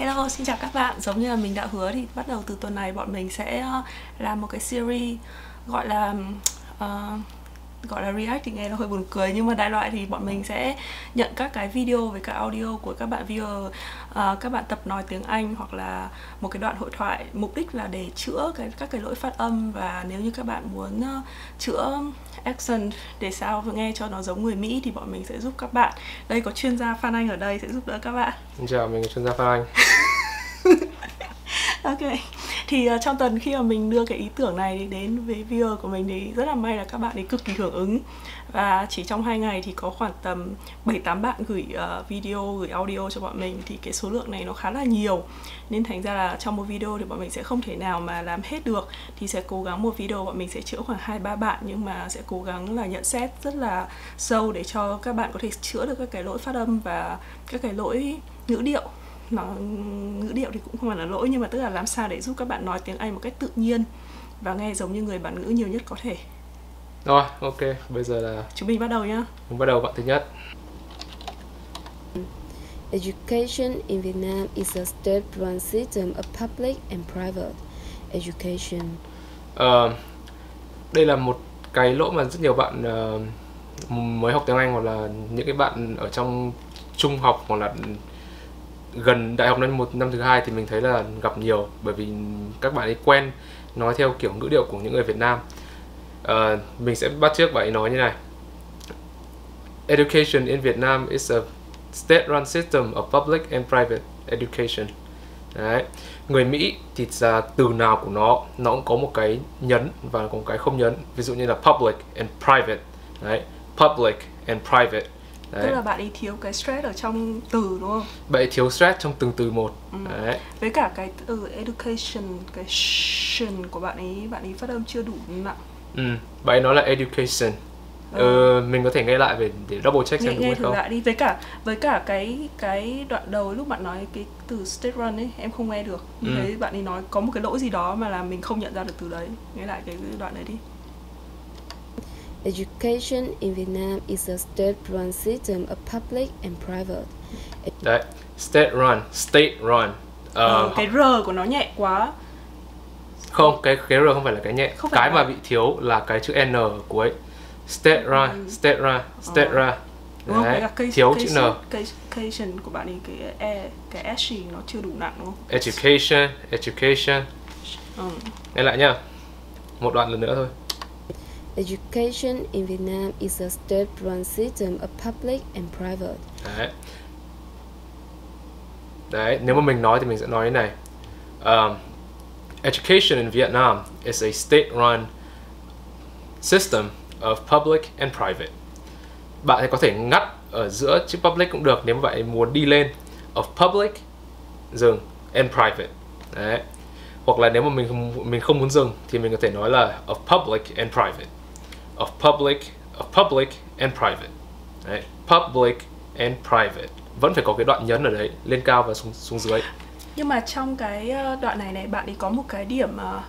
Hello, xin chào các bạn. Giống như là mình đã hứa thì bắt đầu từ tuần này bọn mình sẽ ờ, làm một cái series gọi là uh, gọi là react thì nghe nó hơi buồn cười nhưng mà đại loại thì bọn mình sẽ nhận các cái video với cả audio của các bạn viewer uh, các bạn tập nói tiếng Anh hoặc là một cái đoạn hội thoại mục đích là để chữa cái các cái lỗi phát âm và nếu như các bạn muốn uh, chữa accent để sao nghe cho nó giống người Mỹ thì bọn mình sẽ giúp các bạn. Đây có chuyên gia Phan Anh ở đây sẽ giúp đỡ các bạn. Xin chào, mình là chuyên gia Phan Anh ok. Thì uh, trong tuần khi mà mình đưa cái ý tưởng này đến với viewer của mình thì rất là may là các bạn ấy cực kỳ hưởng ứng. Và chỉ trong hai ngày thì có khoảng tầm 7 tám bạn gửi uh, video gửi audio cho bọn mình thì cái số lượng này nó khá là nhiều. Nên thành ra là trong một video thì bọn mình sẽ không thể nào mà làm hết được. Thì sẽ cố gắng một video bọn mình sẽ chữa khoảng hai ba bạn nhưng mà sẽ cố gắng là nhận xét rất là sâu để cho các bạn có thể chữa được các cái lỗi phát âm và các cái lỗi ngữ điệu nó ngữ điệu thì cũng không phải là lỗi nhưng mà tức là làm sao để giúp các bạn nói tiếng Anh một cách tự nhiên và nghe giống như người bản ngữ nhiều nhất có thể. Rồi, ok, bây giờ là chúng mình bắt đầu nhá. Mình bắt đầu bạn thứ nhất. Education in Vietnam is a state-run system of public and private education. Uh, đây là một cái lỗi mà rất nhiều bạn uh, mới học tiếng Anh hoặc là những cái bạn ở trong trung học hoặc là gần đại học năm một năm thứ hai thì mình thấy là gặp nhiều bởi vì các bạn ấy quen nói theo kiểu ngữ điệu của những người Việt Nam. Uh, mình sẽ bắt trước bạn ấy nói như này. Education in Vietnam is a state-run system of public and private education. Đấy. Người Mỹ thì là từ nào của nó nó cũng có một cái nhấn và có một cái không nhấn. Ví dụ như là public and private. Đấy. public and private Đấy. Tức là bạn ấy thiếu cái stress ở trong từ đúng không? Bạn ấy thiếu stress trong từng từ một. Ừ. Đấy. Với cả cái từ education, cái tion của bạn ấy, bạn ấy phát âm chưa đủ nặng. Ừ, bạn ấy nói là education. Ừ. ừ, mình có thể nghe lại về để double check xem nghe, đúng hay không. lại đi với cả với cả cái cái đoạn đầu lúc bạn nói cái từ state run ấy em không nghe được. Ừ. Thấy bạn ấy nói có một cái lỗi gì đó mà là mình không nhận ra được từ đấy. Nghe lại cái đoạn đấy đi. Education in Vietnam is a state-run system of public and private. Đấy, state run, state run. Uh, ừ, cái R của nó nhẹ quá. Không, cái cái R không phải là cái nhẹ. Không cái mà bị thiếu là cái chữ N ở cuối. State run, ừ. state run, state ờ. run. Đúng không? Đấy, thiếu chữ N. Education của bạn ấy cái e cái S nó chưa đủ nặng đúng không? Education, education. Ừ. Nghe lại nhá. Một đoạn lần nữa thôi. Education in Vietnam is a state-run system of public and private. Đấy. Đấy, nếu mà mình nói thì mình sẽ nói thế này. Um, education in Vietnam is a state-run system of public and private. Bạn có thể ngắt ở giữa chữ public cũng được nếu mà bạn muốn đi lên of public dừng and private. Đấy. Hoặc là nếu mà mình không, mình không muốn dừng thì mình có thể nói là of public and private of public of public and private. Đấy, public and private. Vẫn phải có cái đoạn nhấn ở đấy lên cao và xuống xuống dưới. Nhưng mà trong cái ờ, đoạn này này bạn ấy có một cái điểm uh,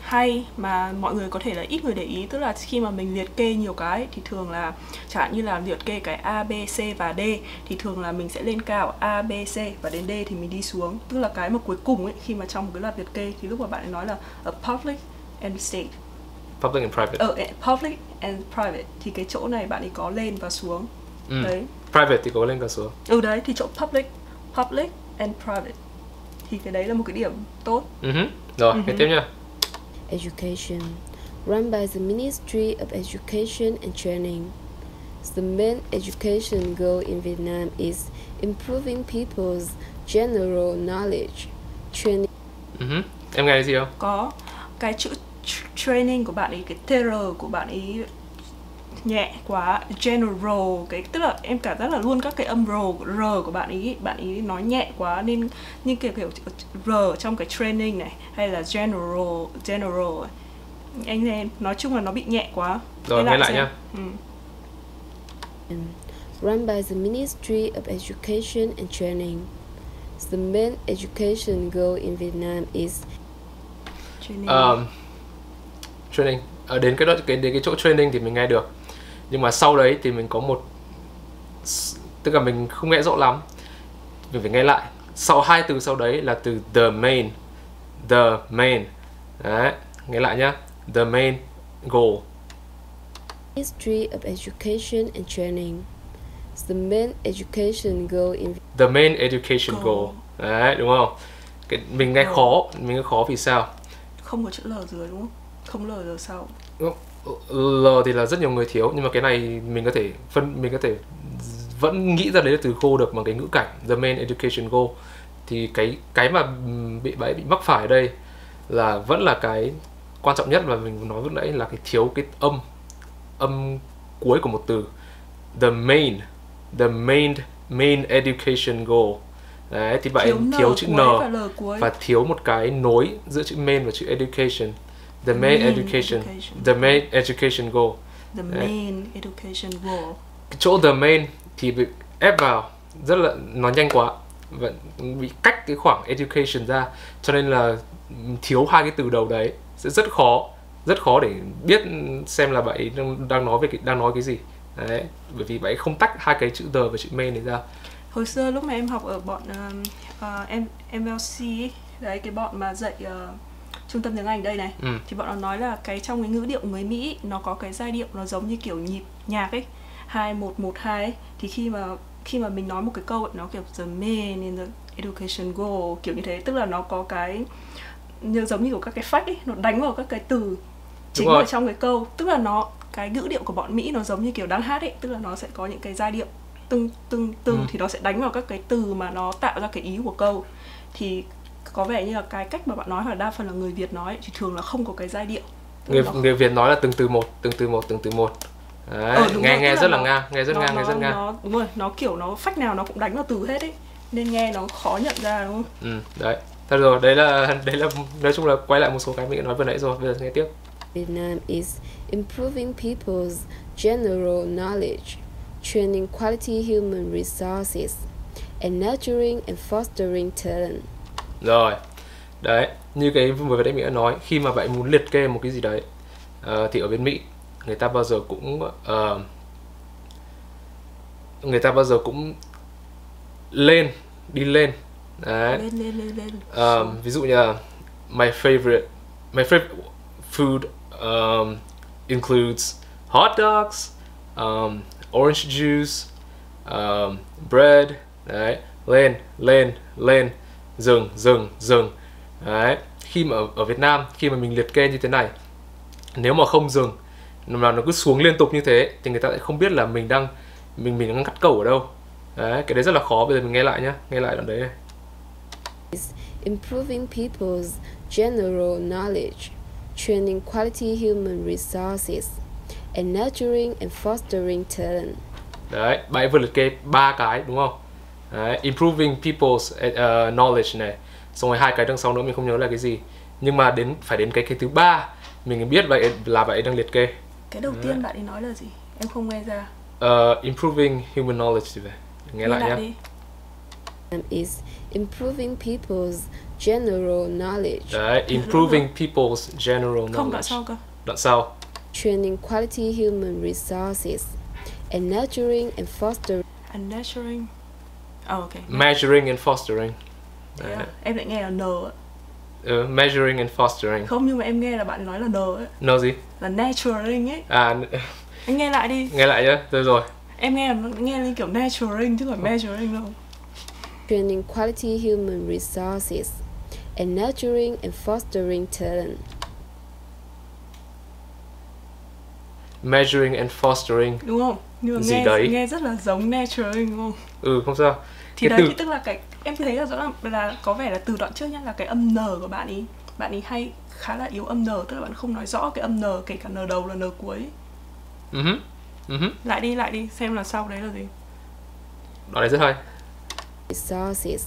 hay mà mọi người có thể là ít người để ý. Tức là khi mà mình liệt kê nhiều cái thì thường là chẳng hạn như là liệt kê cái A, B, C và D thì thường là mình sẽ lên cao A, B, C và đến D thì mình đi xuống. Tức là cái mà cuối cùng ấy khi mà trong một cái loạt liệt kê thì lúc mà bạn ấy nói là a public and state public and private. Ở uh, public and private thì cái chỗ này bạn ấy có lên và xuống. Ừ. đấy. Private thì có lên và xuống. Ừ đấy thì chỗ public public and private thì cái đấy là một cái điểm tốt. Uh-huh. rồi uh-huh. tiếp nha. Education. Run by the Ministry of Education and Training. The main education goal in Vietnam is improving people's general knowledge. Training. Uh-huh. em nghe thấy gì không? Có. Cái chữ training của bạn ấy cái tr của bạn ấy nhẹ quá general cái tức là em cảm giác là luôn các cái âm r r của bạn ấy bạn ấy nói nhẹ quá nên như kiểu kiểu r trong cái training này hay là general general anh em nói chung là nó bị nhẹ quá. Rồi nghe lại nhá. Ừ. run by the Ministry of Education and Training. The main education goal in Vietnam is training. Um, training. À, đến cái đó cái đến cái chỗ training thì mình nghe được. Nhưng mà sau đấy thì mình có một tức là mình không nghe rõ lắm. Mình phải nghe lại. Sau hai từ sau đấy là từ the main the main. Đấy nghe lại nhá. The main goal. Ministry of Education and Training. The main education goal in the main education Goal. goal. Đấy đúng không? Cái, mình nghe khó. Mình nghe khó vì sao? Không có chữ L dưới đúng không không L giờ sau. L thì là rất nhiều người thiếu nhưng mà cái này mình có thể phân mình có thể vẫn nghĩ ra đấy là từ goal được bằng cái ngữ cảnh the main education goal. Thì cái cái mà bị bạn bị mắc phải ở đây là vẫn là cái quan trọng nhất mà mình nói lúc nãy là cái thiếu cái âm âm cuối của một từ. The main the main main education goal. Đấy thì bạn thiếu, thiếu, chữ n và và thiếu một cái nối giữa chữ main và chữ education the main Main education. education. the main education goal. The Đấy. main education goal. Cái chỗ the main thì bị ép vào rất là nó nhanh quá. Và bị cách cái khoảng education ra cho nên là thiếu hai cái từ đầu đấy. Sẽ rất khó rất khó để biết xem là bạn ấy đang, nói về cái, đang nói cái gì. Đấy bởi vì bạn ấy không tách hai cái chữ the và chữ main này ra. Hồi xưa lúc mà em học ở bọn um, uh, em MLC ấy, đấy cái bọn mà dạy uh, trung tâm tiếng Anh đây này. Ừ. thì bọn nó nói là cái trong cái ngữ điệu người Mỹ nó có cái giai điệu nó giống như kiểu nhịp nhạc ấy hai một một hai thì khi mà khi mà mình nói một cái câu ấy, nó kiểu the main in the education goal kiểu như thế. Tức là nó có cái như giống như của các cái phách ấy nó đánh vào các cái từ chính ở trong cái câu. Tức là nó cái ngữ điệu của bọn Mỹ nó giống như kiểu đang hát ấy. Tức là nó sẽ có những cái giai điệu tưng tưng tưng Ừ. thì nó sẽ đánh vào các cái từ mà nó tạo ra cái ý của câu. Thì có vẻ như là cái cách mà bạn nói và đa phần là người Việt nói thì thường là không có cái giai điệu. Người là nó người Việt nói là từng từ một từng từ một từng từ một. Đấy, Ờ, nghe rồi, nghe rất là nó- ngang nghe rất nó, ngang nghe nó, rất ngang. nó đúng rồi nó kiểu nó phách nào nó cũng đánh vào từ hết ấy nên nghe nó khó nhận ra đúng không? Ừ, đấy. Thôi rồi đấy là đấy là nói chung là quay lại một số cái mình đã nói vừa nãy rồi bây giờ nghe tiếp. Vietnam is improving people's general knowledge, training quality human resources, and nurturing and fostering talent. Rồi. Đấy như cái vừa nãy mình đã nói khi mà bạn muốn liệt kê một cái gì đấy ờ, thì ở bên Mỹ người ta bao giờ cũng ờ, người ta bao giờ cũng lên đi lên. Đấy. Lên lên lên lên. Um, ví dụ như là my favorite my favorite food um, includes hot dogs um, orange juice um, bread. Đấy lên lên lên dừng dừng dừng đấy khi mà ở, ở Việt Nam khi mà mình liệt kê như thế này nếu mà không dừng mà nó cứ xuống liên tục như thế thì người ta lại không biết là mình đang mình mình đang cắt câu ở đâu đấy cái đấy rất là khó bây giờ mình nghe lại nhá nghe lại đoạn đấy này. improving people's general knowledge, training quality human resources, and nurturing and fostering talent. Đấy, bạn vừa liệt kê ba cái đúng không? Đấy, improving people's uh, knowledge này. Xong rồi hai cái đằng sau nữa mình không nhớ là cái gì. Nhưng mà đến phải đến cái cái thứ ba mình mới biết vậy là ấy đang liệt kê. cái đầu tiên bạn ấy nói là gì em không nghe ra Uh, improving human knowledge thì phải. Nghe lại nhé. đi And is improving people's general knowledge, Đấy, improving people's general không đoạn knowledge. sau cơ Đoạn sau. training quality human resources, and nurturing and fostering and nurturing oh, ok Measuring and fostering. Đấy. à? em lại nghe là n ạ Uh, measuring and fostering. không nhưng mà em nghe là bạn nói là n ấy Know gì? là nurturing ấy À, anh nghe lại đi nghe lại nhé. Rồi rồi. em nghe là nghe như kiểu nurturing chứ không phải measuring đâu training quality human resources, and nurturing and fostering talent. Measuring and fostering. đúng không nhưng mà Gì nghe đấy? nghe rất là giống nurturing đúng không Ừ, không sao. thì Cái đấy từ- thì tức là cái em thấy là rõ ràng là có vẻ là từ đoạn trước nhá là cái âm n của bạn ý bạn ý hay khá là yếu âm n tức là bạn không nói rõ cái âm n kể cả n đầu là n cuối Ừ ừ hứ. lại đi lại đi xem là sau đấy là gì Đoạn này rất hay. resources,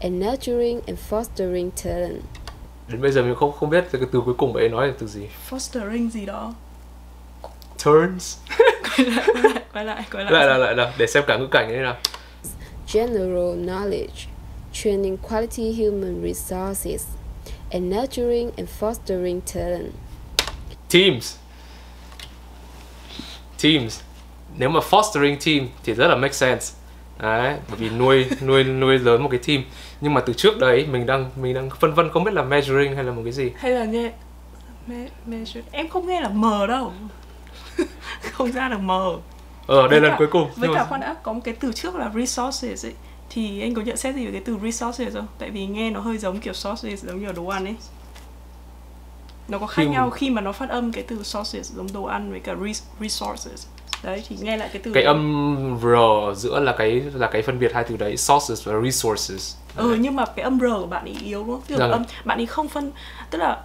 and nurturing and fostering talent. Đến bây giờ mình không không biết cái từ cuối cùng bạn ấy nói là từ gì. fostering gì đó Turns. quay lại quay lại quay lại quay lại lại là lại là để xem cả ngữ cảnh như thế nào. General knowledge, training quality human resources, and nurturing and fostering talent. Teams. Teams. Nếu mà fostering team thì rất là make sense. đấy bởi vì nuôi nuôi nuôi lớn một cái team nhưng mà từ trước đấy mình đang mình đang phân vân không biết là measuring hay là một cái gì hay là nghe me, measure em không nghe là m đâu không ra được m ờ đây lần cuối cùng. với cả khoan đã có một cái từ trước là resources ấy. Thì anh có nhận xét gì về cái từ resources không? Tại vì nghe nó hơi giống kiểu sources giống như là đồ ăn ấy. Nó có khác Khi- nhau khi mà nó phát âm cái từ sources giống đồ ăn với cả res- resources. Đấy thì nghe lại cái từ cái đấy. âm r ở giữa là cái là cái phân biệt hai từ đấy sources và resources. Ừ nhưng mà cái âm r của bạn ấy yếu đúng không? Tức là Dạ. âm bạn ấy không phân tức là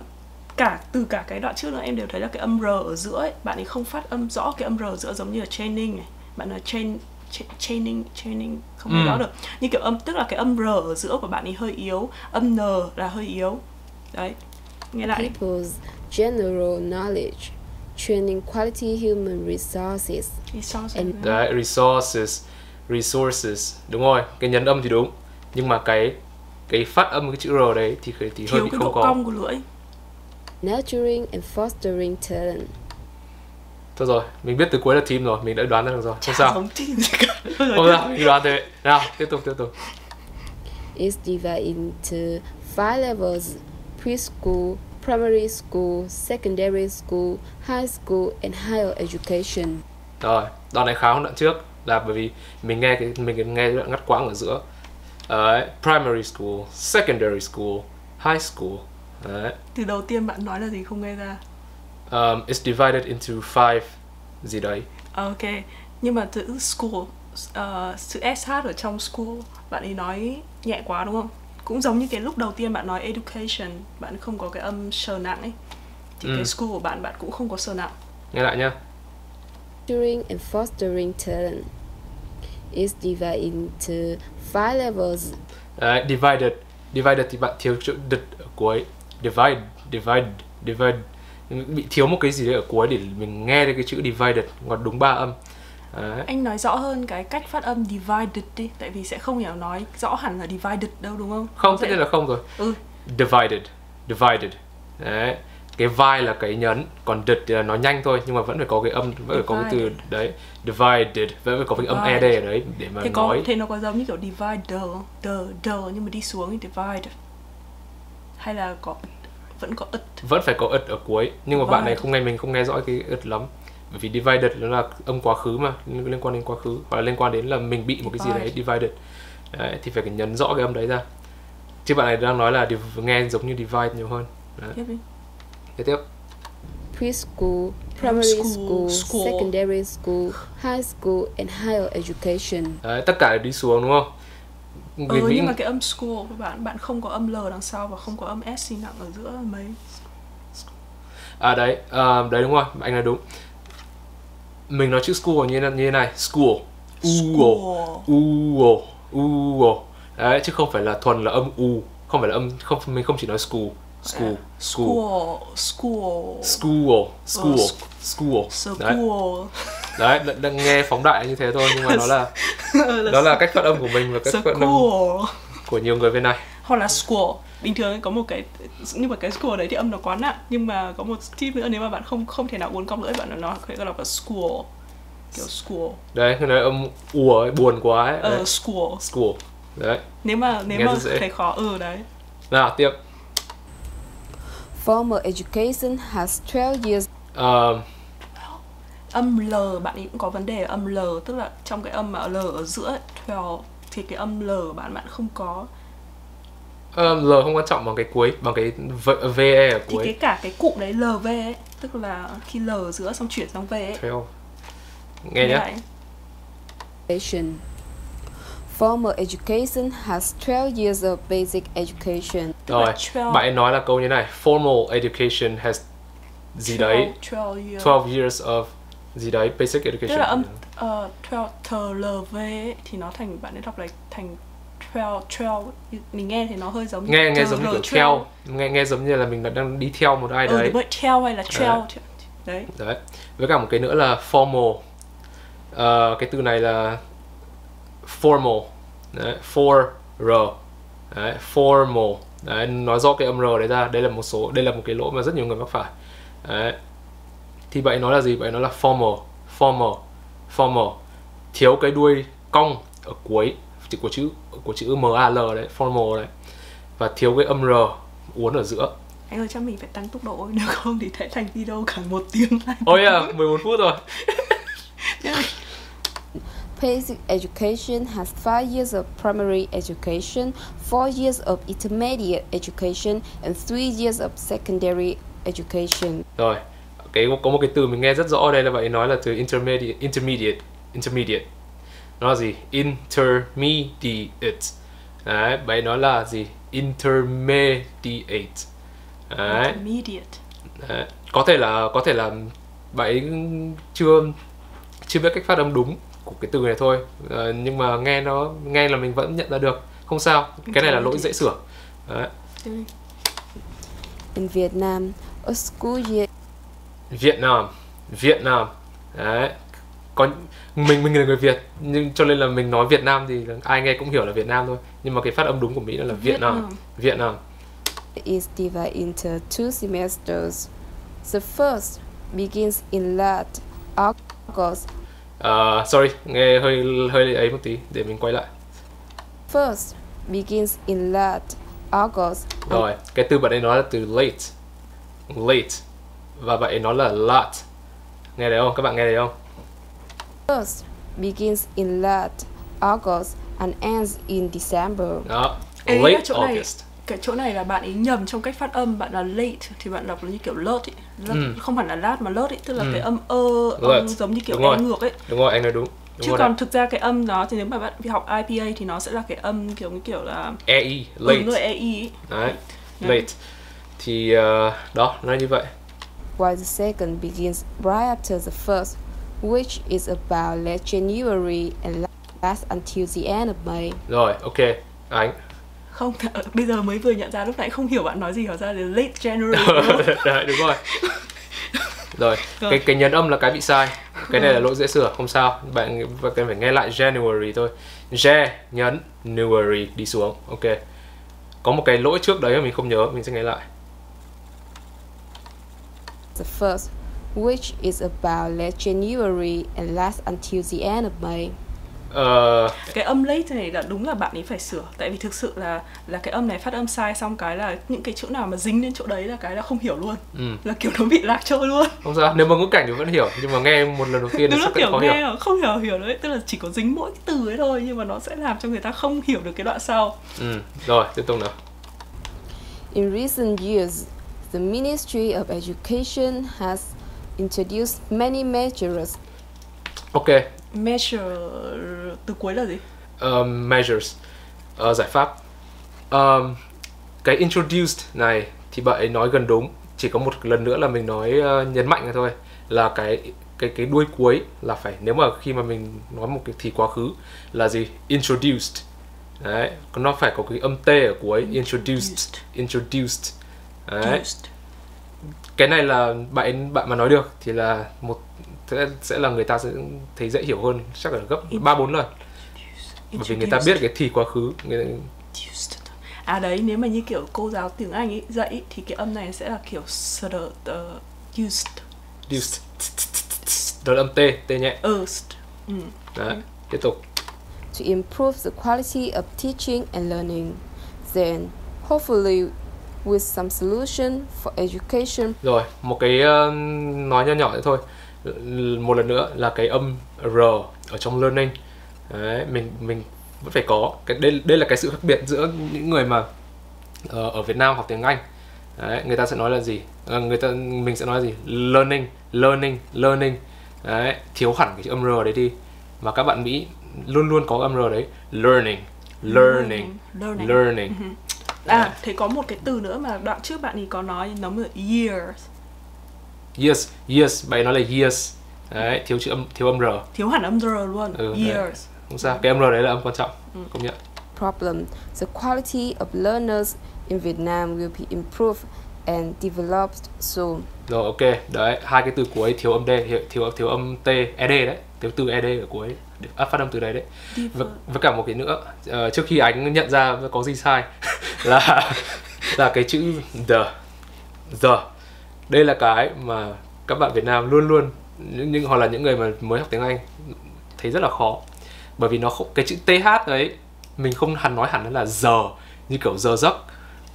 cả từ cả cái đoạn trước nữa em đều thấy là cái âm r ở giữa ấy bạn ấy không phát âm rõ cái âm r ở giữa giống như là chaining này. Bạn là chain cha- chaining chaining không Ừ. rõ được. Như kiểu âm tức là cái âm r ở giữa của bạn ấy hơi yếu âm n là hơi yếu. Đấy nghe lại People's general knowledge, training quality human resources, resources. And- đấy resources resources. Đúng rồi cái nhấn âm thì đúng. Nhưng mà cái cái phát âm cái chữ r đấy thì thì hơi thiếu bị cái không độ có. cong của lưỡi nurturing and fostering talent. thôi rồi mình biết từ cuối là team rồi mình đã đoán ra được rồi không sao giống team gì cả không sao mình đoán thế nào tiếp tục tiếp tục is divided into five levels preschool, primary school, secondary school, high school, and higher education. Rồi, đoạn này khá hơn đoạn trước là bởi vì mình nghe cái mình nghe đoạn ngắt quãng ở giữa. Đấy, primary school, secondary school, high school. Đấy. từ đầu tiên bạn nói là gì không nghe ra Um, it's divided into five gì đấy. Ok, nhưng mà chữ school, uh, chữ SH ở trong school, bạn ấy nói nhẹ quá đúng không? Cũng giống như cái lúc đầu tiên bạn nói education, bạn không có cái âm sờ nặng ấy. Thì Ừ. cái school của bạn, bạn cũng không có sờ nặng. Nghe lại nhá. Nurturing and fostering talent is divided into five levels Đấy, divided. Divided thì bạn thiếu chữ đực ở cuối. Divide, divide, divide. Bị thiếu một cái gì đấy ở cuối để mình nghe được cái chữ divided còn đúng ba âm. Đấy. Anh nói rõ hơn cái cách phát âm divided đi, tại vì sẽ không hiểu nói rõ hẳn là divided đâu đúng không? Không, tất sẽ- nhiên là không rồi. Ừ, divided divided đấy cái vai là cái nhấn còn địch thì là nó nhanh thôi nhưng mà vẫn phải có cái âm vẫn phải có cái từ đấy divided vẫn phải có cái âm ed ở đấy để mà thế có nói thế nó có giống như kiểu divider, the, the nhưng mà đi xuống thì divide. Hay là có vẫn có ứt vẫn phải có ật ở cuối nhưng mà bạn này Divide. không nghe mình không nghe rõ cái ật lắm bởi vì divided nó là âm quá khứ mà liên quan đến quá khứ hoặc là liên quan đến là mình bị một cái gì đấy divided đấy, thì phải nhấn rõ cái âm đấy ra chứ bạn này đang nói là nghe giống như divide nhiều hơn đấy. tiếp đi. tiếp tiếp preschool, primary School, school, school. secondary school, high school, and higher education. đấy, tất cả đều đi xuống đúng không Người Ừ, Mỹ nhưng mà cái âm school của bạn bạn không có âm l đằng sau và không có âm s sinh nặng ở giữa mấy À đấy, à, đấy đúng rồi, anh nói đúng. Mình nói chữ school như như thế này, school. Uo, uo, uo. Đấy, chứ không phải là thuần là âm u, không phải là âm không mình không chỉ nói school, school, school, school school school, school, Ờ, school. Đấy, school đấy, đang- nghe phóng đại như thế thôi nhưng mà nó là đó là cách phát âm của mình và cách phát âm của nhiều người bên này. hoặc là school bình thường có một cái nhưng mà cái school đấy thì âm nó quá nặng nhưng mà có một tip nữa nếu mà bạn không không thể nào uốn cong lưỡi bạn nói phải đọc là school kiểu school Đấy, cái nói âm ùa ấy, buồn quá ấy. ờ Đấy, school school. Đấy. nếu mà nếu Nghe mà thấy khó ừ đấy Nào, tiếp. Formal education has 12 years Ờ, âm l bạn ấy cũng có vấn đề ở âm l tức là trong cái âm mà l ở giữa 12 thì cái âm l bạn bạn không có Um, L không quan trọng bằng cái cuối bằng cái v, VE ở thì cuối cái cả cái cụm đấy lv ấy tức là khi l ở giữa xong chuyển sang v ấy theo nghe nhé lại. education. Formal education has 12 years of basic education. Tức rồi 12 bạn ấy nói là câu như này formal education has gì đấy 12 years. 12 years of gì đấy basic education. Tức là âm uh, 12 thờ lv ấy, thì nó thành bạn ấy đọc lại thành 12 12 mình nghe thì nó hơi giống nghe nghe giống như L kiểu 12. theo nghe nghe giống như là mình đang đi theo một ai ừ, đấy. đúng rồi, theo hay là trail đấy. Đấy. Với cả một cái nữa là formal. Ờ, cái từ này là formal. Đấy, for r đấy, formal. Đấy, nói rõ cái âm r đấy ra. Đây là một số đây là một cái lỗi mà rất nhiều người mắc phải. Đấy. Thì ấy nói là gì? Ấy nói là formal formal formal. Thiếu cái đuôi cong ở cuối chữ của chữ của chữ mal đấy formal đấy. Và thiếu cái âm r uốn ở giữa. Anh ơi chắc mình phải tăng tốc độ nếu không thì sẽ thành video cả một tiếng lại. Ôi à 11 phút rồi. Basic education has five years of primary education, four years of intermediate education, and three years of secondary education. rồi cái có một cái từ mình nghe rất rõ đây là bạn ấy nói là từ intermediate intermediate intermediate. Nó là gì? Intermediate. Đấy bạn ấy nói là gì? Intermediate. Đấy. Intermediate. Đấy. có thể là có thể là bạn ấy chưa chưa biết cách phát âm đúng của cái từ này thôi. Ờ, nhưng mà nghe nó nghe là mình vẫn nhận ra được. Không sao cái này là lỗi dễ sửa. Đấy. Ừ. In Vietnam, a school year Việt Nam Việt Nam đấy. Có mình mình là người Việt nhưng cho nên là mình nói Việt Nam thì ai nghe cũng hiểu là Việt Nam thôi. Nhưng mà cái phát âm đúng của Mỹ là Việt Việt Nam Nam. Việt Nam is divided into two semesters. The first begins in late August. Ờ, sorry nghe hơi hơi ấy một tí để mình quay lại. First begins in late August. Rồi cái từ bạn ấy nói là từ late. Late và ấy nói là lot nghe thấy không các bạn nghe thấy không First begins in late August and ends in December. đó Ê, late chỗ này August cái chỗ này là bạn ấy nhầm trong cách phát âm bạn là late thì bạn đọc là như kiểu lợt ý lợt, Ừ. không hẳn là lát mà lợt ý tức là Ừ. cái âm ơ âm giống như kiểu Đúng rồi. e ngược ấy đúng rồi anh nói đúng đúng chứ rồi còn đấy. thực ra cái âm đó thì nếu mà bạn học IPA thì nó sẽ là cái âm kiểu như kiểu là ei ừ, late người EI ý. đấy Đấy. late thì ờ, đó nó như vậy while the second begins right after the first, which is about late January and lasts until the end of May. rồi ok. Anh. Không bây giờ mới vừa nhận ra lúc nãy không hiểu bạn nói gì hóa ra là late January đúng đấy đúng rồi. Rồi cái cái nhấn âm là cái bị sai. Cái này là lỗi dễ sửa không sao. Bạn bạn cần phải nghe lại January thôi. J nhấn January đi xuống ok. Có một cái lỗi trước đấy mà mình không nhớ mình sẽ nghe lại The first, which is about late January and lasts until the end of May. Ờ, cái âm late này là đúng là bạn ấy phải sửa tại vì thực sự là là cái âm này phát âm sai xong cái là những cái chữ nào mà dính đến chỗ đấy là cái là không hiểu luôn. Ừ, là kiểu nó bị lạc trôi luôn. Không sao nếu mà ngữ cảnh thì vẫn hiểu nhưng mà nghe một lần đầu tiên thì đúng là kiểu khó nghe hiểu không hiểu hiểu đấy tức là chỉ có dính mỗi cái từ ấy thôi nhưng mà nó sẽ làm cho người ta không hiểu được cái đoạn sau. Ừ, rồi tiếp tục nào. In recent years, the Ministry of Education has introduced many measures. Ok. Measure từ cuối là gì? Um, measures. Ờ, giải pháp. Um, cái introduced này thì bạn ấy nói gần đúng. Chỉ có một lần nữa là mình nói ờ, nhấn mạnh thôi. Là cái cái cái đuôi cuối là phải nếu mà khi mà mình nói một cái thì quá khứ là gì? Introduced. Đấy nó phải có cái âm t ở cuối. Introduced. Introduced đấy Introduced. cái này là bạn bạn mà nói được thì là một sẽ, sẽ là người ta sẽ thấy dễ hiểu hơn chắc là gấp ba bốn lần bởi vì người ta biết cái thì quá khứ người ta, Introduced. à đấy nếu mà như kiểu cô giáo tiếng Anh ấy dạy ý, thì cái âm này sẽ là kiểu used used đó là âm t t nhẹ used ừ. đấy tiếp tục to improve the quality of teaching and learning. Then, hopefully, with some solution for education. Rồi một cái ờ, nói nho nhỏ nữa thôi. L- một lần nữa là cái âm r ở trong learning. Đấy, mình mình vẫn phải có cái đây đây là cái sự khác biệt giữa những người mà ờ, ở Việt Nam học tiếng Anh. Đấy, người ta sẽ nói là gì? Ờ, người ta mình sẽ nói là gì? Learning learning learning. Đấy, thiếu hẳn cái âm r đấy đi. Mà các bạn Mỹ luôn luôn có âm r đấy. Learning learning learning learning à thế có một cái từ nữa mà đoạn trước bạn ấy có nói nó là years. Years years bạn nói là years. Đấy, thiếu chữ âm thiếu âm r. Thiếu hẳn âm r luôn Ừ, đấy. years. Không sao cái âm r đấy là âm quan trọng công nhận. Problem, the quality of learners in Vietnam will be improved and developed soon. rồi ok. Đấy hai cái từ cuối thiếu âm d thiếu thiếu, thiếu âm t ed đấy. Thiếu từ ed ở cuối áp phát âm từ đấy đấy. Với, với cả một cái nữa ờ, trước khi anh nhận ra có gì sai là là cái chữ the the. Đây là cái mà các bạn Việt Nam luôn luôn những, những hoặc là những người mà mới học tiếng Anh thấy rất là khó. Bởi vì nó không cái chữ th đấy mình không hẳn nói hẳn là giờ như kiểu giờ giấc.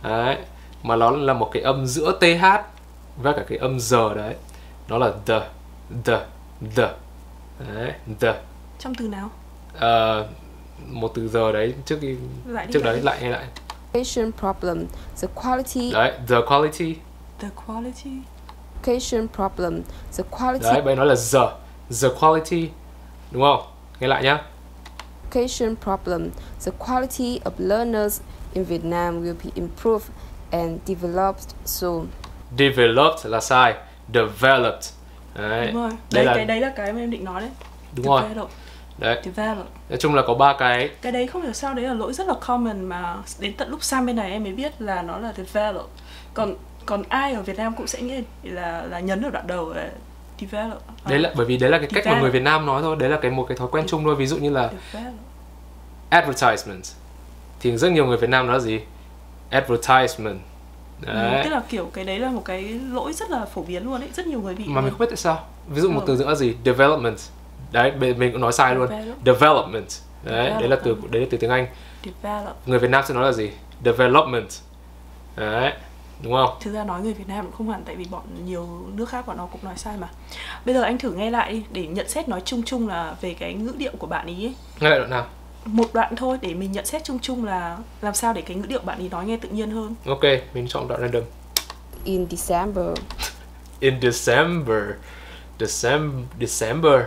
Đấy mà nó là một cái âm giữa th và cả cái âm giờ đấy. Nó là the the the. Đấy the trong từ nào? Ờ, một từ giờ đấy trước khi lại đi trước đấy lại nghe lại. Education problem. The quality đấy the quality. The quality. Education problem. The quality đấy bây nói là the the quality. Đúng không? Nghe lại nhá. Education problem. The quality of learners in Vietnam will be improved and developed soon. developed là sai developed. Đấy. Đúng rồi. Đây đấy là cái đấy là cái mà em định nói đấy. Đúng rồi. Develop đấy. Develop nói chung là có ba cái. Cái đấy không hiểu sao đấy là lỗi rất là common mà đến tận lúc sang bên này em mới biết là nó là develop còn còn ai ở Việt Nam cũng sẽ nghĩ là là nhấn ở đoạn đầu là develop đấy là bởi vì đấy là cái cách mà Develop. người Việt Nam nói thôi. Đấy là cái một cái thói quen chung thôi. Ví dụ như là develop advertisement thì rất nhiều người Việt Nam nói gì? Advertisement. Ừ, đấy. tức là kiểu cái đấy là một cái lỗi rất là phổ biến luôn ấy. Rất nhiều người bị mà mình không biết tại sao. Ví dụ một Ừ. từ nữa là gì? Development đấy mình mình cũng nói sai luôn. Develop. development. Đấy đấy là từ đấy là từ tiếng Anh. Develop. Người Việt Nam sẽ nói là gì? Development. Đấy đúng không? Thực ra nói người Việt Nam cũng không hẳn tại vì bọn nhiều nước khác bọn nó cũng nói sai mà. Bây giờ anh thử nghe lại đi để nhận xét nói chung chung là về cái ngữ điệu của bạn ý ấy. nghe lại đoạn nào? Một đoạn thôi để mình nhận xét chung chung là làm sao để cái ngữ điệu bạn ý nói nghe tự nhiên hơn. Ok mình chọn đoạn random. In December, in December. December December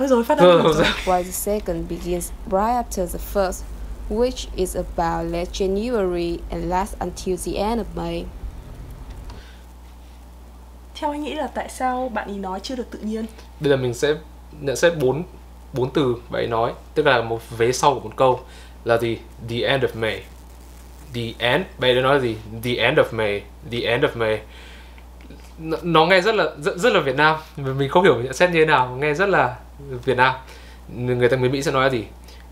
thôi rồi phát âm rồi. while the second begins right after the first, which is about late January and lasts until the end of May. theo anh nghĩ là tại sao bạn ý nói chưa được tự nhiên? Bây giờ mình sẽ nhận xét bốn bốn từ bạn ấy nói tức là một vế sau của một câu là gì? The end of May. The end bạn ấy nói là gì? The end of May the end of May. Nó, nó nghe rất là rất, rất là Việt Nam mình không hiểu nhận xét như thế nào nghe rất là Việt Nam. Người ta người Mỹ sẽ nói là gì?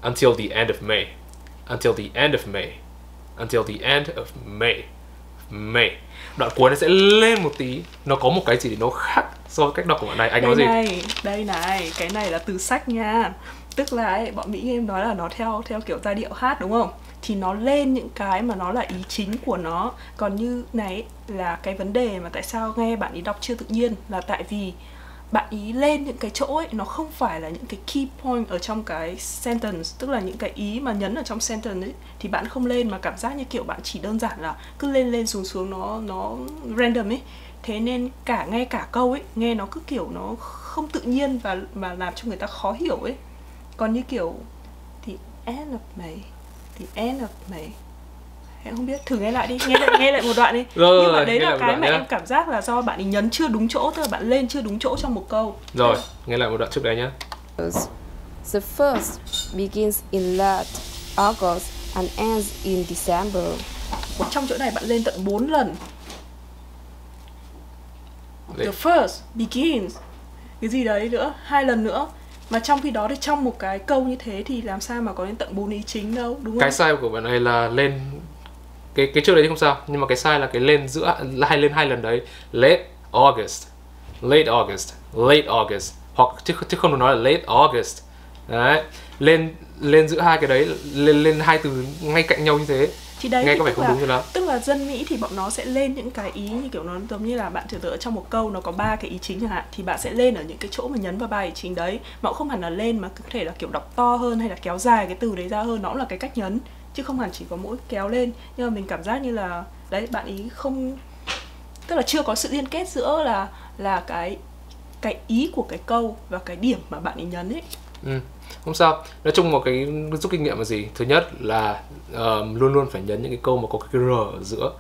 Until the end of May. Until the end of May. Until the end of May. May. Đoạn cuối nó sẽ lên một tí. Nó có một cái gì nó khác so với cách đọc của bạn này. Anh nói đây gì? này đây này cái này là từ sách nha. Tức là ấy, bọn mỹ em nói là nó theo theo kiểu giai điệu hát đúng không? Thì nó lên những cái mà nó là ý chính của nó. Còn như này là cái vấn đề mà tại sao nghe bạn ý đọc chưa tự nhiên là tại vì bạn ý lên những cái chỗ ấy, nó không phải là những cái key point ở trong cái sentence, tức là những cái ý mà nhấn ở trong sentence ấy, thì bạn không lên mà cảm giác như kiểu bạn chỉ đơn giản là cứ lên lên xuống xuống, nó nó random ấy. Thế nên cả nghe cả câu ấy, nghe nó cứ kiểu nó không tự nhiên và mà làm cho người ta khó hiểu ấy. Còn như kiểu, the end of May, the end of May em không biết thử nghe lại đi nghe lại nghe lại một đoạn đi. Rồi, nhưng mà đấy là một cái mà nhá. em cảm giác là do bạn ấy nhấn chưa đúng chỗ tức là bạn lên chưa đúng chỗ trong một câu. Rồi, nghe lại một đoạn trước đấy nhá. The first begins in late August and ends in December. trong chỗ này bạn lên tận 4 lần. The first begins. Cái gì đấy nữa hai lần nữa. Mà trong khi đó thì trong một cái câu như thế thì làm sao mà có đến tận bốn ý chính đâu đúng không? Cái sai của bạn này là lên cái cái trước đấy thì không sao, nhưng mà cái sai là cái lên giữa hai lên hai lần đấy. Late August. Late August. Late August. Hoặc chứ chứ không được nói là late August. Đấy. Lên lên giữa hai cái đấy lên lên hai từ ngay cạnh nhau như thế. thì đấy nghe thì có vẻ tức không là, đúng cho lắm. tức là dân Mỹ thì bọn nó sẽ lên những cái ý như kiểu nó giống như là bạn tưởng tượng trong một câu nó có ba cái ý chính chẳng hạn thì bạn sẽ lên ở những cái chỗ mà nhấn vào ba ý chính đấy mà cũng không hẳn là lên mà có thể là kiểu đọc to hơn hay là kéo dài cái từ đấy ra hơn nó cũng là cái cách nhấn chứ không hẳn chỉ có mỗi kéo lên nhưng mà mình cảm giác như là đấy bạn ý không tức là chưa có sự liên kết giữa là là cái cái ý của cái câu và cái điểm mà bạn ấy nhấn ấy Ừ, không sao. Nói chung một cái rút kinh nghiệm là gì? Thứ nhất là ờm, luôn luôn phải nhấn những cái câu mà có cái r ở giữa.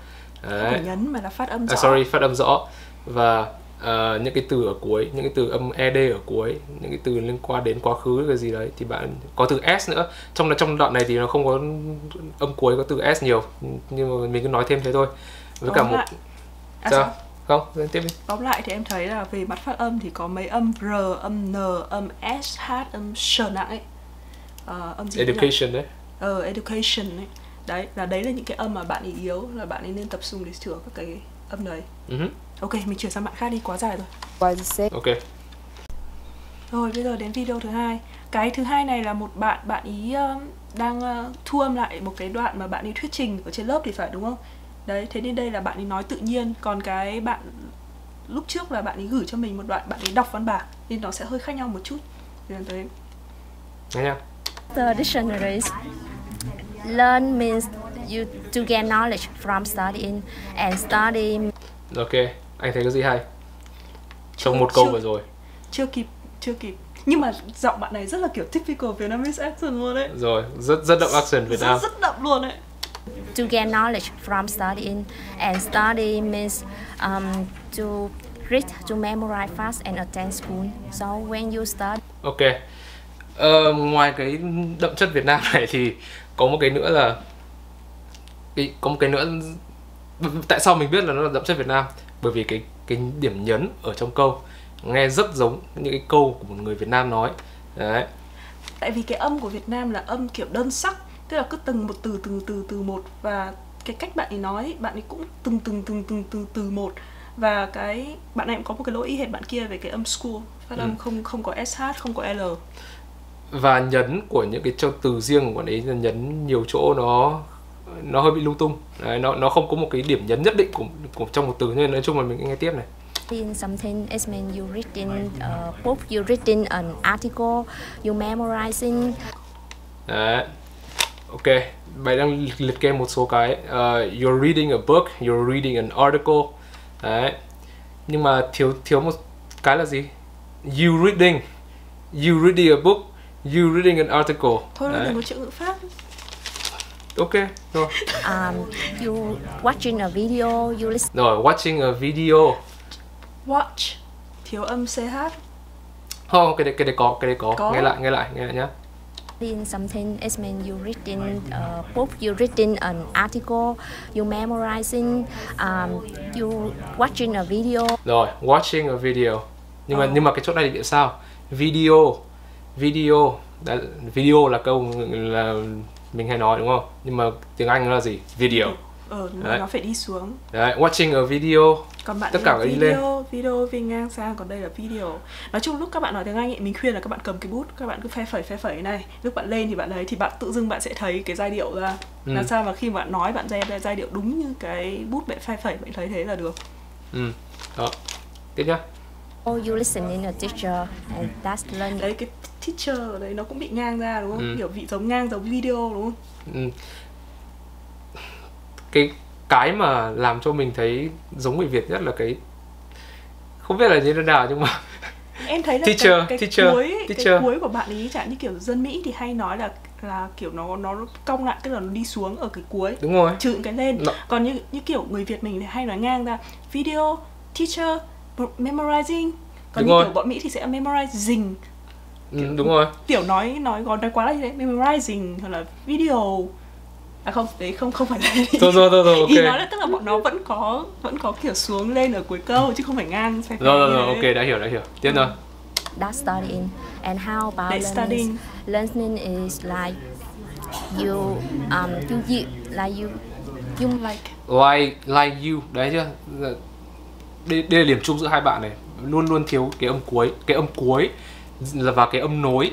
không Đấy. phải nhấn mà là phát âm rõ À, sorry, phát âm rõ và ờ, những cái từ ở cuối, những cái từ âm ed ở cuối, những cái từ liên quan đến quá khứ cái gì đấy thì bạn có từ s nữa. Trong trong đoạn này thì nó không có âm cuối có từ s nhiều, nhưng mà mình cứ nói thêm thế thôi. Với cả một à, sao? sao? Không, tiếp đi. Tóm lại thì em thấy là về mặt phát âm thì có mấy âm R, âm N, âm S, H, âm S nặng ấy Ờ, âm gì? Education đấy. Ờ, education ấy Đấy, là đấy là những cái âm mà bạn ấy yếu Là bạn ấy nên tập trung để sửa các cái âm đấy hứ, Ok, mình chuyển sang bạn khác đi, quá dài rồi. Ok. Rồi, bây giờ đến video thứ hai. Cái thứ hai này là một bạn bạn ý uh, đang uh, thu âm lại một cái đoạn mà bạn ấy thuyết trình ở trên lớp thì phải đúng không? Đấy thế nên đây là bạn ấy nói tự nhiên. Còn cái bạn lúc trước là bạn ấy gửi cho mình một đoạn bạn ấy đọc văn bản nên nó sẽ hơi khác nhau một chút. Nên tới nghe nhá The dictionaries learn means you to gain knowledge from studying and study. Ok anh thấy có gì hay? Trong một câu vừa rồi. Chưa kịp chưa kịp. Nhưng mà giọng bạn này rất là kiểu typical Vietnamese accent luôn đấy rồi rất rất đậm accent Việt rất, Nam. rất đậm luôn đấy to gain knowledge from studying and study means um, to read to memorize fast and attend school. So when you study ok. Ờ, ngoài cái đậm chất Việt Nam này thì có một cái nữa là cái có một cái nữa tại sao mình biết là nó là đậm chất Việt Nam bởi vì cái cái điểm nhấn ở trong câu nghe rất giống những cái câu của một người Việt Nam nói. Đấy. Tại vì cái âm của Việt Nam là âm kiểu đơn sắc tức là cứ từng một từ từng từ từ một. Và cái cách bạn ấy nói bạn ấy cũng từng từng từng từng từ từ một. Và cái bạn này cũng có một cái lỗi y hệt bạn kia về cái âm school. Phát âm Ừ. không không có sh không có l. Và nhấn của những cái châu từ riêng của đấy là nhấn nhiều chỗ nó nó hơi bị lung tung. Đấy, nó nó không có một cái điểm nhấn nhất định của, của trong một từ. Nên nói chung là mình nghe tiếp này. In something it means you reading a book you reading an article you memorizing Đấy. Ok, bạn đang liệt kê một số cái. Uh, You're reading a book, you're reading an article. Đấy. Nhưng mà thiếu thiếu một cái là gì? You reading You reading a book You reading an article. Thôi Đấy. đừng có chữ ngữ pháp Ok, rồi um, you watching a video you listen Rồi, watching a video watch thiếu âm ch Oh, cái đấy, cái đấy có, cái đấy có. Có. Nghe lại, nghe lại, nghe lại nhá in something it means you reading a book you reading an article you memorizing um, you watching a video Rồi, watching a video. Nhưng mà Ờ. nhưng mà cái chỗ này thì sao? Video, video, đã, video là câu là mình hay nói đúng không? Nhưng mà tiếng Anh nó là gì? Video. ờ đúng Đấy. nó phải đi xuống Đấy, watching a video. còn bạn Tất ấy cả phải đi video video đi ngang sang còn đây là video nói chung lúc các bạn nói tiếng anh ấy, mình khuyên là các bạn cầm cái bút các bạn cứ phe phẩy phe phẩy này lúc bạn lên thì bạn lấy thì bạn tự dưng bạn sẽ thấy cái giai điệu ra Ừ. làm sao mà khi bạn nói bạn ra ra giai điệu đúng như cái bút bạn phe phẩy bạn thấy thế là được Ừ. Đó. Tiếp nhá. or you listening a teacher and that's learning đấy cái teacher ở đấy nó cũng bị ngang ra đúng không Ừ. kiểu vị giống ngang giống video đúng không Ừ. Cái cái mà làm cho mình thấy giống người Việt nhất là cái không biết là như thế nào nhưng mà em thấy là Teacher, cái, cái teacher, cuối cái teacher. cuối của bạn ý chẳng như kiểu dân Mỹ thì hay nói là là kiểu nó nó cong lại tức là nó đi xuống ở cái cuối đúng rồi. trừ những cái lên Nó- còn như như kiểu người Việt mình thì hay nói ngang ra video teacher memorizing còn Đúng như rồi. kiểu bọn Mỹ thì sẽ memorizing Ừ, đúng rồi. tiểu nói nói còn nói quá là như thế memorizing hoặc là video à không đấy không không phải là Thôi rồi rồi rồi ý ok. nói là tức là bọn nó vẫn có vẫn có kiểu xuống lên ở cuối câu chứ không phải ngang phe Rồi rồi rồi ok đã hiểu đã hiểu. Tiếp thôi. that's studying and how about That's studying. learning is like you um you, you like you you like like like you đấy chưa đây, đây là điểm chung giữa hai bạn này luôn luôn thiếu cái âm cuối cái âm cuối là và cái âm nối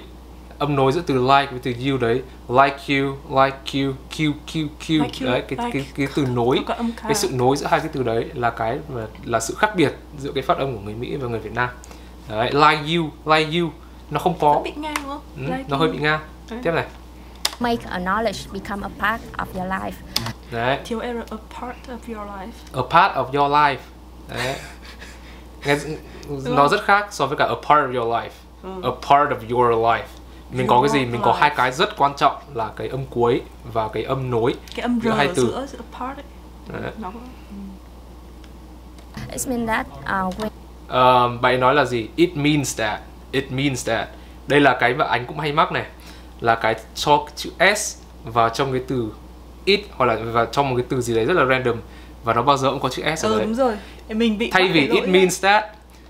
âm nối giữa từ like với từ you đấy. Like you like you q q q Like you, đấy cái, like. cái cái từ nối cái sự nối giữa hai cái từ đấy là cái mà là sự khác biệt giữa cái phát âm của người Mỹ và người Việt Nam. Đấy like you like you. Nó không có. Vẫn bị ngang đúng không? Ừ, Like nó you. hơi bị ngang. Đấy. tiếp này. Make a knowledge become a part of your life. Đấy. Thiếu error a part of your life. A part of your life. Đấy. Nghe nó rất khác so với cả a part of your life. A part of your life. Mình có cái gì mình có hai cái rất quan trọng là cái âm cuối và cái âm nối. Cái âm Giữa hai r từ. giữa giữa part ấy. Đấy. nó it means that uh, when Ờ, bạn nói là gì? It means that. It means that. Đây là cái mà anh cũng hay mắc này. Là cái cho chữ s vào trong cái từ it hoặc là vào trong một cái từ gì đấy rất là random. Và nó bao giờ cũng có chữ s ở ừ đấy. đúng rồi. Mình bị thay vì it means that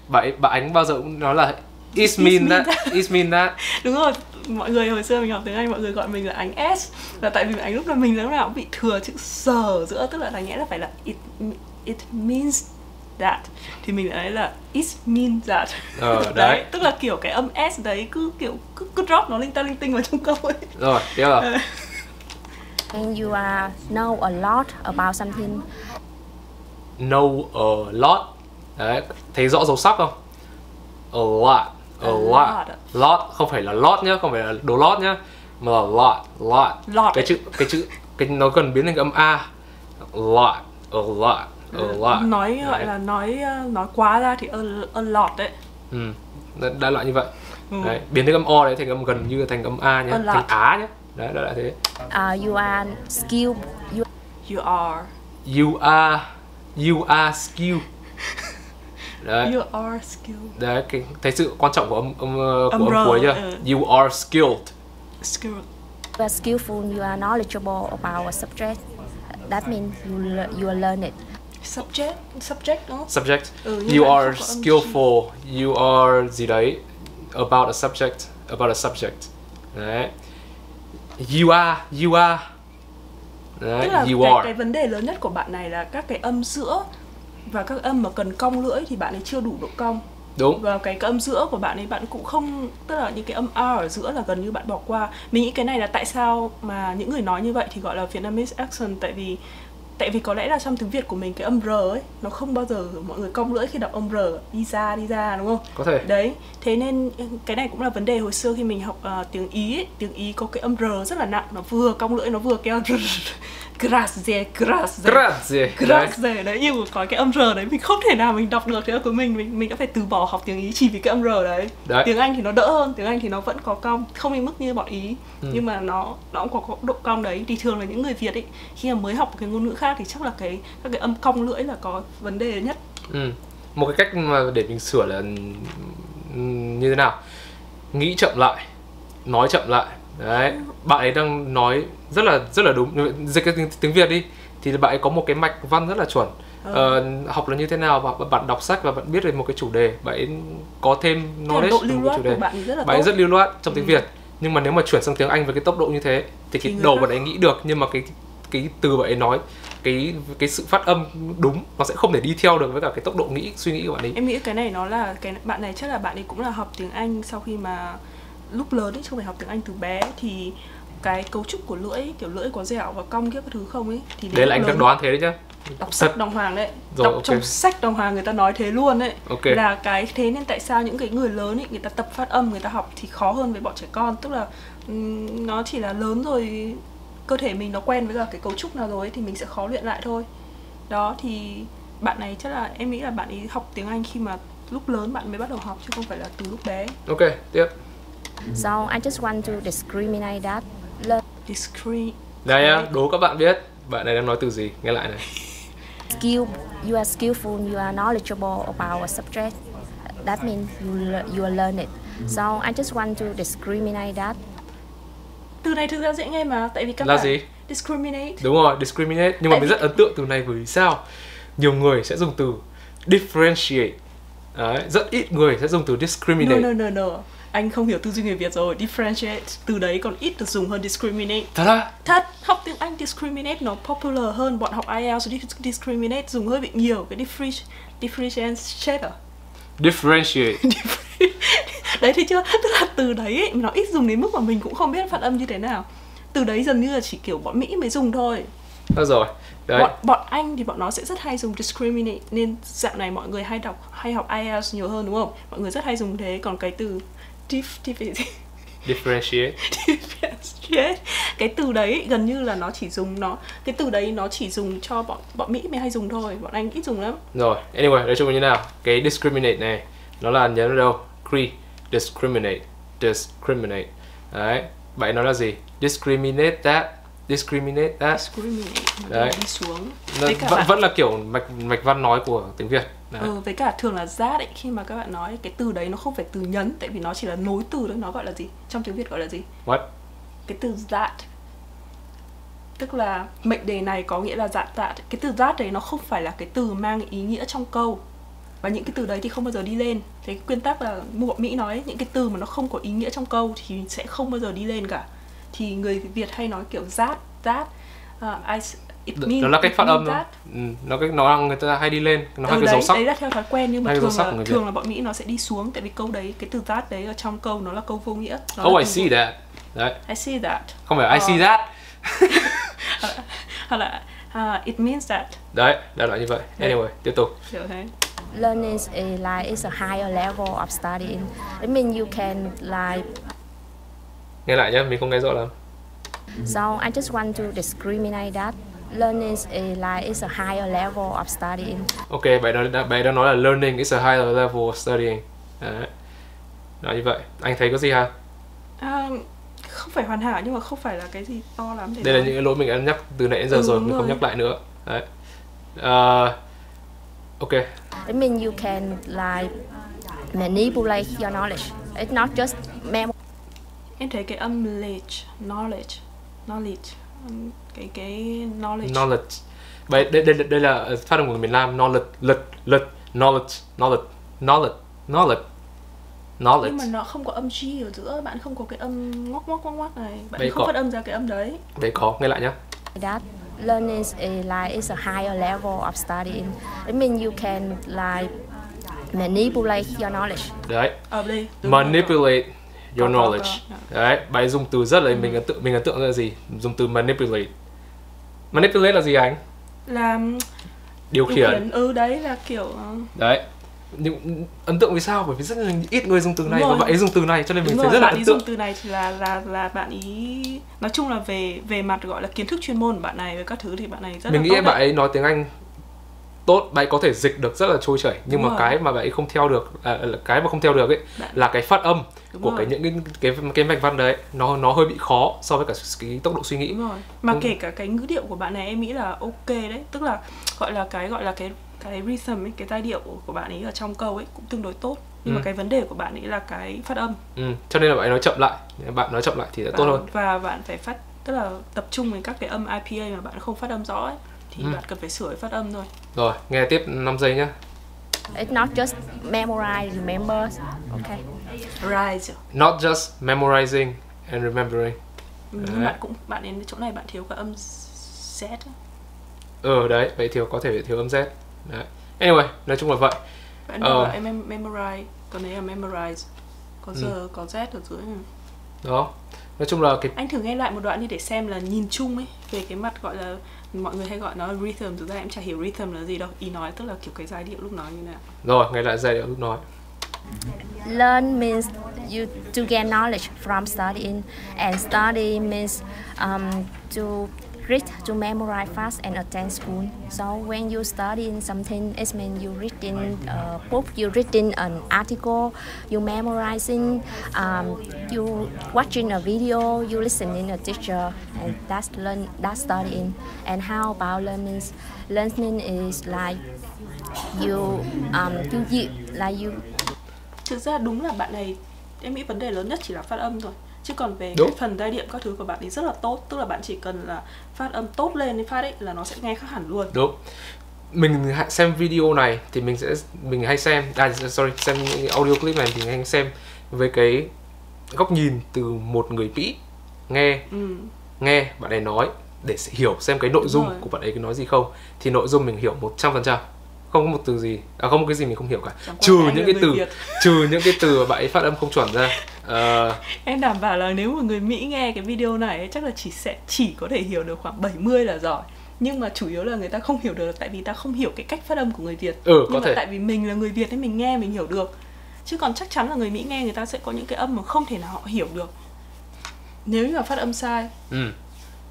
bạn bạn ánh bao giờ cũng nói là it mean that it mean that. Đúng rồi. Mọi người hồi xưa mình học tiếng Anh mọi người gọi mình là ánh S. Là tại vì ánh lúc nào mình lúc nào cũng bị thừa chữ sờ giữa tức là đáng nhẽ là phải là it it means that. Thì mình lại nói là it means that. Ờ, đấy. tức là kiểu cái âm s đấy cứ kiểu cứ, cứ drop nó linh ta linh tinh vào trong câu ấy. Rồi tiếp là And you are know a lot about something. know a lot. Đấy thấy rõ dấu sắc không? A lot a A lot lot. lot không phải là lot nhá không phải là đồ lót nhá mà là lot lot Lot cái chữ cái chữ cái nó cần biến thành âm a lot a lot a lot nói gọi Đấy. là nói uh, nói quá ra thì a, a lot đấy ừ. đại- đại loại như vậy Ừ. đấy biến thành âm o đấy thành âm gần như thành âm a nhé A lot. thành á nhé đấy đại loại thế Uh, you are skilled. You you are you are you are skill đấy. You are skilled. Đấy cái thấy sự quan trọng của âm âm ờ, của Âm âm cuối chưa? ừ. you are skilled. Skilled. Are skillful. You are knowledgeable about a subject. That means you le- you learn it. subject subject đúng không? Subject. Ừ, you are skillful. You are gì đấy? About a subject about a subject. Đấy. You are you are. Đấy tức là you cái, are. cái vấn đề lớn nhất của bạn này là các cái âm giữa và các âm mà cần cong lưỡi thì bạn ấy chưa đủ độ cong. Đúng. Và cái, cái âm giữa của bạn ấy bạn cũng không tức là những cái âm R ở giữa là gần như bạn bỏ qua. Mình nghĩ cái này là tại sao mà những người nói như vậy thì gọi là Vietnamese accent tại vì tại vì có lẽ là trong tiếng Việt của mình cái âm R ấy nó không bao giờ mọi người cong lưỡi khi đọc âm R đi ra đi ra đúng không? Có thể. Đấy thế nên cái này cũng là vấn đề hồi xưa khi mình học ờ, tiếng ý ấy. tiếng ý có cái âm r rất là nặng nó vừa cong lưỡi nó vừa kêu grazie grazie. Grazie. Grazie đấy nhưng mà có cái âm r đấy mình không thể nào mình đọc được thế của mình. Mình mình đã phải từ bỏ học tiếng ý chỉ vì cái âm r đấy. Đấy. tiếng anh thì nó đỡ hơn tiếng anh thì nó vẫn có cong không đến mức như bọn ý. Ừ. nhưng mà nó nó cũng có, độ cong đấy. Thì thường là những người việt ấy khi mà mới học một cái ngôn ngữ khác thì chắc là cái các cái âm cong lưỡi là có vấn đề nhất. Ừ. một cái cách mà để mình sửa là ừm, như thế nào? Nghĩ chậm lại nói chậm lại đấy bạn ấy đang nói rất là rất là đúng. Dịch cái tiếng, tiếng việt đi thì bạn ấy có một cái mạch văn rất là chuẩn. Ờ, học là như thế nào và bạn đọc sách và bạn biết về một cái chủ đề bạn ấy có thêm knowledge độ về lưu một chủ đề. bạn ấy rất là bạn ấy rất lưu loát trong tiếng Ừ. việt. Nhưng mà nếu mà chuyển sang tiếng anh với cái tốc độ như thế thì Thì cái đầu bạn ấy nghĩ được nhưng mà cái cái từ bạn ấy nói cái cái sự phát âm đúng nó sẽ không thể đi theo được với cả cái tốc độ nghĩ suy nghĩ của bạn ấy. Em nghĩ cái này nó là cái bạn này chắc là bạn ấy cũng là học tiếng Anh sau khi mà lúc lớn ấy không phải học tiếng Anh từ bé thì cái cấu trúc của lưỡi kiểu lưỡi có dẻo và cong kia các thứ không ấy thì đấy là anh đang đoán thế đấy nhá đọc Thật. sách đồng hoàng đấy. Rồi, đọc ok. trong sách đồng hoàng người ta nói thế luôn đấy Ok. là cái thế nên tại sao những cái người lớn ấy người ta tập phát âm người ta học thì khó hơn với bọn trẻ con. Tức là nó chỉ là lớn rồi cơ thể mình nó quen với cả cái cấu trúc nào rồi ấy, thì mình sẽ khó luyện lại thôi. Đó thì bạn này chắc là em nghĩ là bạn ấy học tiếng Anh khi mà lúc lớn bạn mới bắt đầu học chứ không phải là từ lúc bé. Ok tiếp So I just want to discriminate that. Learn discreet đây nhá đố các bạn biết bạn này đang nói từ gì nghe lại này skill. You are skillful. You are knowledgeable about a subject. That means you le- you will learn it. So I just want to discriminate that. từ này thực ra dễ nghe mà tại vì các Là bạn gì? discriminate đúng rồi discriminate nhưng mà Tại mình vì- rất ấn tượng từ này bởi vì sao nhiều người sẽ dùng từ differentiate Đấy, rất ít người sẽ dùng từ no discriminate no no no anh không hiểu tư duy người Việt rồi differentiate từ đấy còn ít được dùng hơn discriminate. Thật á? Thật học tiếng Anh discriminate nó popular hơn bọn học IELTS dis- discriminate dùng hơi bị nhiều cái differenti- differentiate à? Differentiate. Đấy thấy chưa tức là từ đấy ấy, nó ít dùng đến mức mà mình cũng không biết phát âm như thế nào. Từ đấy dần như là chỉ kiểu bọn Mỹ mới dùng thôi. Được rồi đấy. Bọn bọn Anh thì bọn nó sẽ rất hay dùng discriminate nên dạng này mọi người hay đọc hay học IELTS nhiều hơn đúng không? Mọi người rất hay dùng thế còn cái từ diff, diff, differentiate. Differentiate. Cái từ đấy gần như là nó chỉ dùng nó cái từ đấy nó chỉ dùng cho bọn bọn Mỹ mới hay dùng thôi bọn Anh ít dùng lắm. Rồi anyway nói chung là như nào? Cái discriminate này nó là nhớ ở đâu? Cre discriminate discriminate. Đấy bạn nói là gì? Discriminate that discriminate that. Discriminate nó Đấy. đi xuống. Nó vẫn, bạn- vẫn là kiểu mạch mạch văn nói của tiếng việt đấy. Ừ, với cả thường là that ấy khi mà các bạn nói cái từ đấy nó không phải từ nhấn tại vì nó chỉ là nối từ thôi nó gọi là gì? Trong tiếng Việt gọi là gì? What? Cái từ that tức là mệnh đề này có nghĩa là that that cái từ that đấy nó không phải là cái từ mang ý nghĩa trong câu. Và những cái từ đấy thì không bao giờ đi lên. Thế quy tắc là bọn Mỹ nói những cái từ mà nó không có ý nghĩa trong câu thì sẽ không bao giờ đi lên cả. Thì người Việt hay nói kiểu that that uh, I means, đó là cách it phát means âm that. ừ, nó cái nó người ta hay đi lên nó hay ừ, cái dấu sắc đấy là theo thói quen nhưng mà Hay thường là Việt. thường là bọn Mỹ nó sẽ đi xuống tại vì câu đấy cái từ that đấy ở trong câu nó là câu vô nghĩa Nó oh I see vô- that đấy I see that không phải I Ờ. see that hoặc là uh, it means that đấy đại loại như vậy Đấy. anyway tiếp tục thế Learning is a, like is a higher level of studying. It means you can like nghe lại nhé mình không nghe rõ lắm So I just want to discriminate that. Learning is a, like is a higher level of studying. ok bạn đã- bạn đã nói là learning is a higher level of studying đấy nói như vậy anh thấy có gì ha À, không phải hoàn hảo nhưng mà không phải là cái gì to lắm để đây là nói. những cái lỗi mình đã nhắc từ nãy đến giờ Ừ, rồi mình không rồi. nhắc lại nữa đấy Ờ, ok It means you can like manipulate your knowledge. It's not just mem em thấy cái âm lage knowledge knowledge ừm, cái cái knowledge knowledge đây đây đây, đây là phát âm của người miền Nam knowledge lịch lịch knowledge knowledge knowledge knowledge knowledge nhưng mà nó không có âm G ở giữa bạn không có cái âm ngoắc ngoắc ngoắc ngoắc này bạn Đây không có. phát âm ra cái âm đấy đấy có nghe lại nhá that. Learning is a, like is a higher level of studying. It means you can like manipulate your knowledge. đấy đây rồi. manipulate your knowledge đấy bạn dùng từ rất là mình ấn tượng mình ấn tượng ra là gì dùng từ manipulate manipulate là gì anh? Là điều điều khiển. khiển ừ đấy là kiểu ờ, đấy. Nhưng ấn tượng vì sao? Bởi vì rất là ít người dùng từ này và bạn ấy dùng từ này cho nên mình đúng thấy rồi rất là bạn ấn ấy dùng từ này thì là là là bạn ý nói chung là về về mặt gọi là kiến thức chuyên môn của bạn này với các thứ thì bạn này rất mình là nghĩ tốt bạn ấy nói tiếng anh tốt bạn ấy có thể dịch được rất là trôi chảy. Nhưng Đúng mà rồi. cái mà bạn ấy không theo được à, là cái mà không theo được ấy Bạn- là cái phát âm Đúng của rồi. cái những cái cái cái mạch văn đấy nó nó hơi bị khó so với cả cái tốc độ suy nghĩ đúng rồi mà Đúng. kể cả cái ngữ điệu của bạn này em nghĩ là ok đấy tức là gọi là cái gọi là cái cái rhythm ấy cái giai điệu của bạn ấy ở trong câu ấy cũng tương đối tốt nhưng Ừ. mà cái vấn đề của bạn ấy là cái phát âm ừ. cho nên là bạn ấy nói chậm lại bạn nói chậm lại thì sẽ tốt hơn và bạn phải phát tức là tập trung với các cái âm IPA mà bạn không phát âm rõ ấy thì Ừ. bạn cần phải sửa phát âm thôi rồi nghe tiếp 5 giây nhá It's not just memorize, remember. Okay. rise not just memorizing and remembering. Ừ, nhưng bạn cũng bạn đến chỗ này bạn thiếu cái âm Z ấy. ờ đấy vậy thiếu có thể thiếu âm z. Đấy. Anyway nói chung là vậy. Bạn Ờ. đọc là em mem- memorize còn đấy là memorize. Có giờ có Z ở dưới đó nói chung là cái anh thử nghe lại một đoạn đi để xem là nhìn chung ấy về cái mặt gọi là mọi người hay gọi nó là rhythm. Thực ra em chả hiểu rhythm là gì đâu. Ý nói tức là kiểu cái giai điệu lúc nói như nào. Rồi nghe lại giai điệu lúc nói. Learn means you to gain knowledge from studying, and study means um, to read to memorize fast and attend school. So when you study in something, it means you reading a book, you reading an article, you memorizing, um, you watching a video, you listening a teacher, and that's learn that's studying. And how about learning? Learning is like you um you like you thực ra đúng là bạn này em nghĩ vấn đề lớn nhất chỉ là phát âm thôi chứ còn về Đúng. cái phần giai điệu các thứ của bạn ấy rất là tốt tức là bạn chỉ cần là phát âm tốt lên đến phát ấy là nó sẽ nghe khác hẳn luôn đúng mình xem video này thì mình sẽ mình hay xem à sorry xem những audio clip này thì mình hay xem với cái góc nhìn từ một người Mỹ nghe ừ. nghe bạn ấy nói để hiểu xem cái nội Đúng dung rồi. của bạn ấy nói gì không thì nội dung mình hiểu 100% không có một từ gì. À không có cái gì mình không hiểu cả. Chẳng trừ những cái từ Việt. trừ những cái từ mà bạn ấy phát âm không chuẩn ra. Ờ, em đảm bảo là nếu mà người Mỹ nghe cái video này ấy, chắc là chỉ sẽ chỉ có thể hiểu được khoảng 70 là giỏi. Nhưng mà chủ yếu là người ta không hiểu được là tại vì ta không hiểu cái cách phát âm của người Việt. Ừ, nhưng có mà thể. tại vì mình là người Việt nên mình nghe mình hiểu được. Chứ còn chắc chắn là người Mỹ nghe người ta sẽ có những cái âm mà không thể nào họ hiểu được. Nếu như mà phát âm sai. Ừ.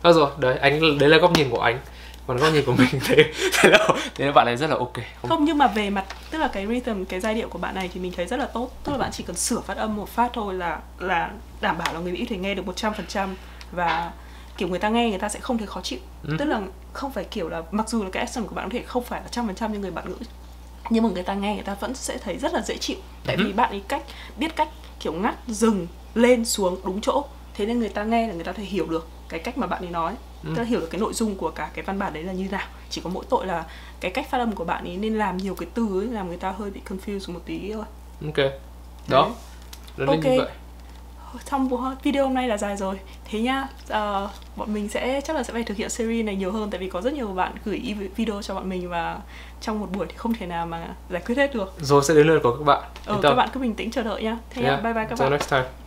Đó rồi đấy anh đấy là góc nhìn của anh còn góc nhìn của mình thế thế là thế là bạn ấy rất là ok. Không, không nhưng mà về mặt tức là cái rhythm cái giai điệu của bạn này thì mình thấy rất là tốt. Tức là bạn chỉ cần sửa phát âm một phát thôi là là đảm bảo là người Mỹ thể nghe được 100% và kiểu người ta nghe người ta sẽ không thấy khó chịu. Ừ. tức là không phải kiểu là mặc dù là cái accent của bạn có thể không phải là trăm phần trăm như người bạn ngữ nhưng mà người ta nghe người ta vẫn sẽ thấy rất là dễ chịu. Tại vì bạn ấy cách biết cách kiểu ngắt dừng lên xuống đúng chỗ. Thế nên người ta nghe là người ta thể hiểu được cái cách mà bạn ấy nói tức là hiểu được cái nội dung của cả cái văn bản đấy là như nào. Chỉ có mỗi tội là cái cách phát âm của bạn ấy nên làm nhiều cái từ ấy làm người ta hơi bị confused một tí thôi. Ok. Đó. Nên Ok. như vậy. Trong video hôm nay là dài rồi. Thế nhá uh, bọn mình sẽ chắc là sẽ phải thực hiện series này nhiều hơn tại vì có rất nhiều bạn gửi video cho bọn mình và trong một buổi thì không thể nào mà giải quyết hết được. Rồi sẽ đến lượt của các bạn. Ừ, các bạn cứ bình tĩnh chờ đợi nhá. Thế yeah. nhá bye bye các Until bạn. next time